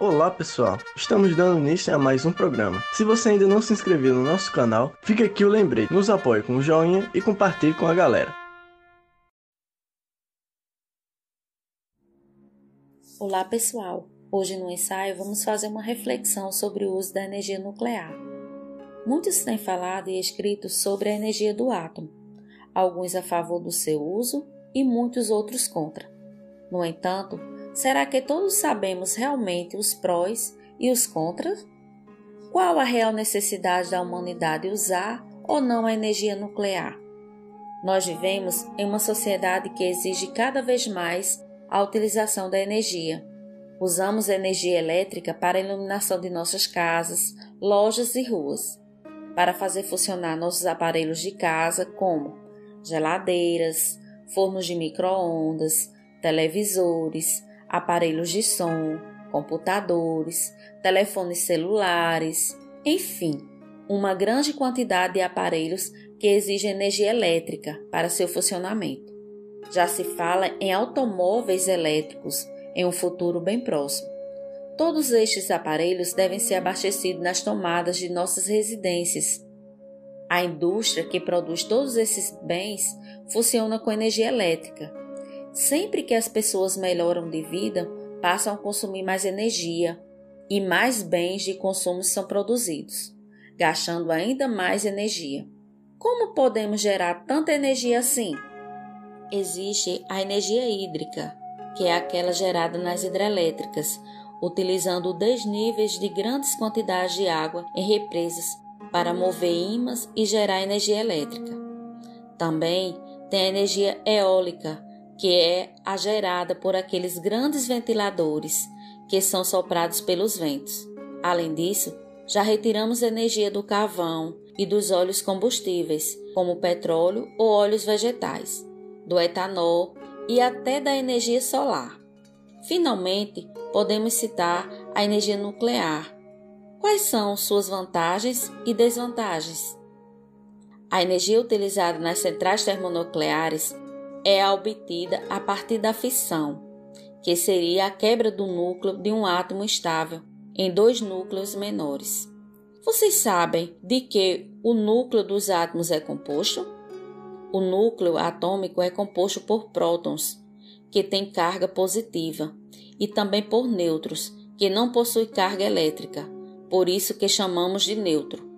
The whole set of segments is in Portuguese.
Olá pessoal, estamos dando início a mais um programa. Se você ainda não se inscreveu no nosso canal, fica aqui o lembrete, nos apoie com um joinha e compartilhe com a galera. Olá pessoal, hoje no ensaio vamos fazer uma reflexão sobre o uso da energia nuclear. Muitos têm falado e escrito sobre a energia do átomo, alguns a favor do seu uso e muitos outros contra. No entanto, Será que todos sabemos realmente os prós e os contras? Qual a real necessidade da humanidade usar ou não a energia nuclear? Nós vivemos em uma sociedade que exige cada vez mais a utilização da energia. Usamos energia elétrica para a iluminação de nossas casas, lojas e ruas, para fazer funcionar nossos aparelhos de casa, como geladeiras, fornos de micro-ondas, televisores, aparelhos de som, computadores, telefones celulares, enfim, uma grande quantidade de aparelhos que exigem energia elétrica para seu funcionamento. Já se fala em automóveis elétricos em um futuro bem próximo. Todos estes aparelhos devem ser abastecidos nas tomadas de nossas residências. A indústria que produz todos esses bens funciona com energia elétrica Sempre que as pessoas melhoram de vida, passam a consumir mais energia e mais bens de consumo são produzidos, gastando ainda mais energia. Como podemos gerar tanta energia assim? Existe a energia hídrica, que é aquela gerada nas hidrelétricas, utilizando desníveis de grandes quantidades de água em represas para mover ímãs e gerar energia elétrica. Também tem a energia eólica, que é a gerada por aqueles grandes ventiladores que são soprados pelos ventos. Além disso, já retiramos energia do carvão e dos óleos combustíveis, como petróleo ou óleos vegetais, do etanol e até da energia solar. Finalmente, podemos citar a energia nuclear. Quais são suas vantagens e desvantagens? A energia utilizada nas centrais termonucleares é obtida a partir da fissão, que seria a quebra do núcleo de um átomo estável em dois núcleos menores. Vocês sabem de que o núcleo dos átomos é composto? O núcleo atômico é composto por prótons, que têm carga positiva, e também por nêutrons, que não possuem carga elétrica, por isso que chamamos de neutro.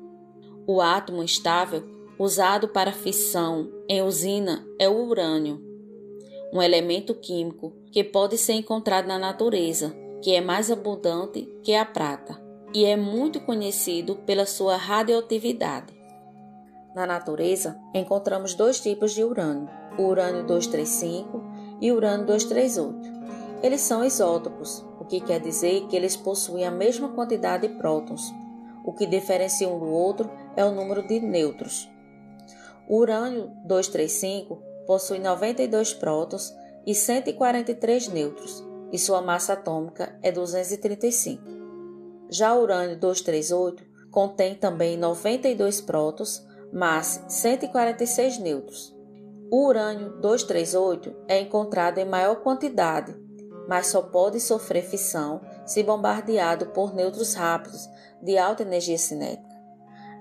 O átomo estável usado para fissão em usina é o urânio, um elemento químico que pode ser encontrado na natureza, que é mais abundante que a prata e é muito conhecido pela sua radioatividade. Na natureza, encontramos dois tipos de urânio, o urânio 235 e o urânio 238. Eles são isótopos, o que quer dizer que eles possuem a mesma quantidade de prótons. O que diferencia um do outro é o número de nêutrons. O urânio 235 possui 92 prótons e 143 nêutrons, e sua massa atômica é 235. Já o urânio 238 contém também 92 prótons, mas 146 nêutrons. O urânio 238 é encontrado em maior quantidade, mas só pode sofrer fissão se bombardeado por nêutrons rápidos de alta energia cinética.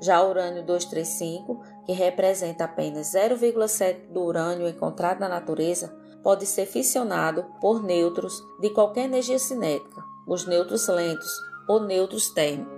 Já o urânio 235, que representa apenas 0,7 do urânio encontrado na natureza, pode ser fissionado por nêutrons de qualquer energia cinética, os nêutrons lentos ou nêutrons térmicos.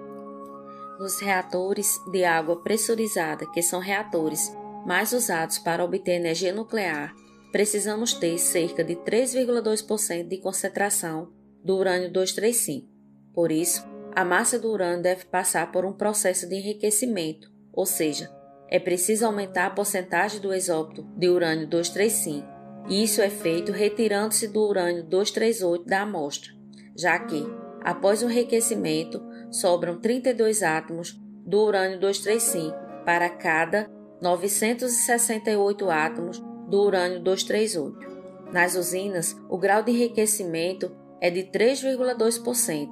Nos reatores de água pressurizada, que são reatores mais usados para obter energia nuclear, precisamos ter cerca de 3,2% de concentração do urânio 235. Por isso, a massa do urânio deve passar por um processo de enriquecimento, ou seja, é preciso aumentar a porcentagem do isótopo de urânio 235, e isso é feito retirando-se do urânio 238 da amostra, já que, após o enriquecimento, sobram 32 átomos do urânio 235 para cada 968 átomos do urânio 238. Nas usinas, o grau de enriquecimento é de 3,2%,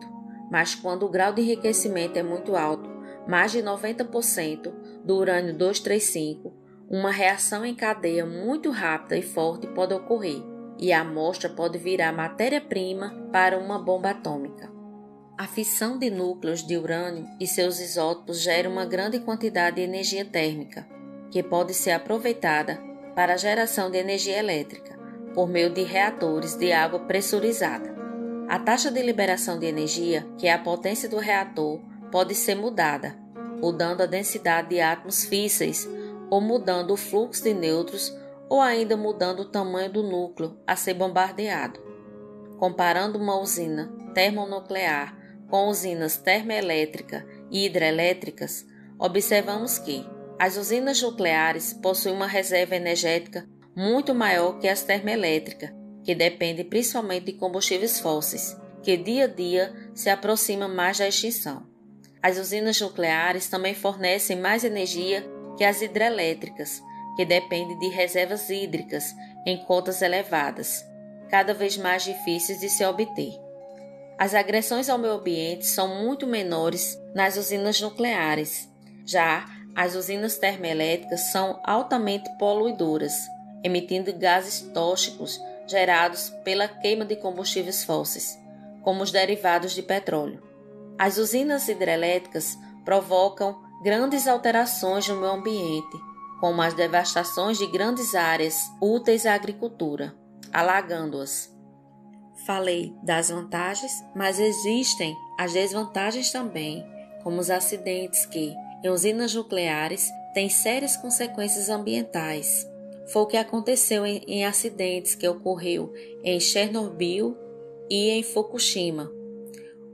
mas quando o grau de enriquecimento é muito alto, mais de 90% do urânio 235, uma reação em cadeia muito rápida e forte pode ocorrer, e a amostra pode virar matéria-prima para uma bomba atômica. A fissão de núcleos de urânio e seus isótopos gera uma grande quantidade de energia térmica, que pode ser aproveitada para a geração de energia elétrica por meio de reatores de água pressurizada. A taxa de liberação de energia, que é a potência do reator, pode ser mudada, mudando a densidade de átomos físseis ou mudando o fluxo de nêutrons ou ainda mudando o tamanho do núcleo a ser bombardeado. Comparando uma usina termonuclear com usinas termoelétrica e hidrelétricas, observamos que as usinas nucleares possuem uma reserva energética muito maior que as termoelétricas, que dependem principalmente de combustíveis fósseis, que dia a dia se aproxima mais da extinção. As usinas nucleares também fornecem mais energia que as hidrelétricas, que dependem de reservas hídricas em cotas elevadas, cada vez mais difíceis de se obter. As agressões ao meio ambiente são muito menores nas usinas nucleares. Já as usinas termoelétricas são altamente poluidoras, emitindo gases tóxicos gerados pela queima de combustíveis fósseis, como os derivados de petróleo. As usinas hidrelétricas provocam grandes alterações no meio ambiente, como as devastações de grandes áreas úteis à agricultura, alagando-as. Falei das vantagens, mas existem as desvantagens também, como os acidentes que, em usinas nucleares, têm sérias consequências ambientais. Foi o que aconteceu em, em acidentes que ocorreu em Chernobyl e em Fukushima.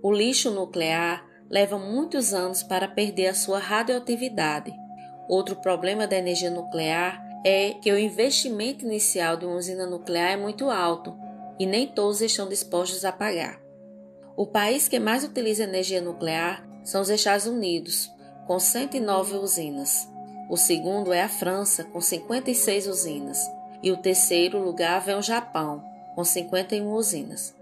O lixo nuclear leva muitos anos para perder a sua radioatividade. Outro problema da energia nuclear é que o investimento inicial de uma usina nuclear é muito alto e nem todos estão dispostos a pagar. O país que mais utiliza energia nuclear são os Estados Unidos, com 109 usinas. O segundo é a França, com 56 usinas. E o terceiro lugar vem o Japão, com 51 usinas.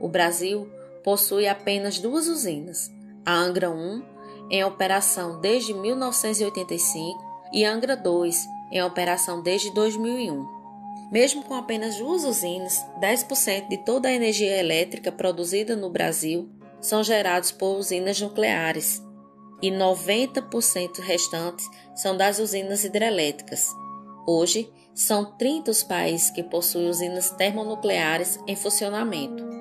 O Brasil possui apenas duas usinas, a Angra 1, em operação desde 1985, e Angra 2, em operação desde 2001. Mesmo com apenas duas usinas, 10% de toda a energia elétrica produzida no Brasil são gerados por usinas nucleares e 90% restantes são das usinas hidrelétricas. Hoje, são 30 os países que possuem usinas termonucleares em funcionamento.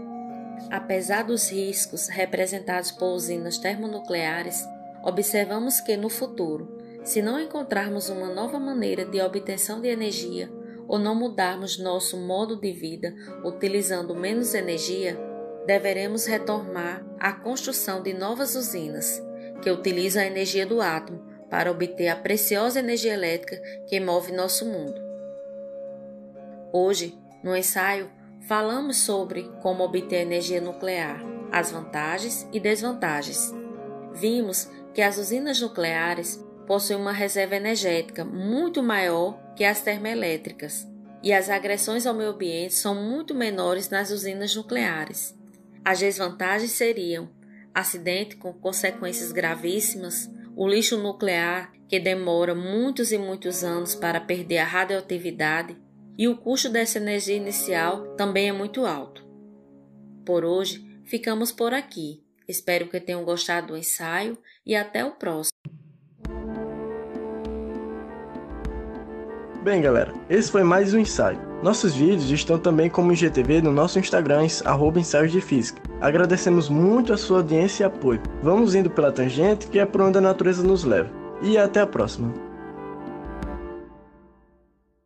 Apesar dos riscos representados por usinas termonucleares, observamos que no futuro, se não encontrarmos uma nova maneira de obtenção de energia, ou não mudarmos nosso modo de vida utilizando menos energia, deveremos retomar a construção de novas usinas que utilizam a energia do átomo para obter a preciosa energia elétrica que move nosso mundo. Hoje, no ensaio, falamos sobre como obter energia nuclear, as vantagens e desvantagens. Vimos que as usinas nucleares possuem uma reserva energética muito maior que as termoelétricas, e as agressões ao meio ambiente são muito menores nas usinas nucleares. As desvantagens seriam acidente com consequências gravíssimas, o lixo nuclear que demora muitos e muitos anos para perder a radioatividade, e o custo dessa energia inicial também é muito alto. Por hoje, ficamos por aqui. Espero que tenham gostado do ensaio e até o próximo. Bem, galera, esse foi mais um ensaio. Nossos vídeos estão também como IGTV no nosso Instagram, ensaios de física. Agradecemos muito a sua audiência e apoio. Vamos indo pela tangente, que é por onde a natureza nos leva. E até a próxima.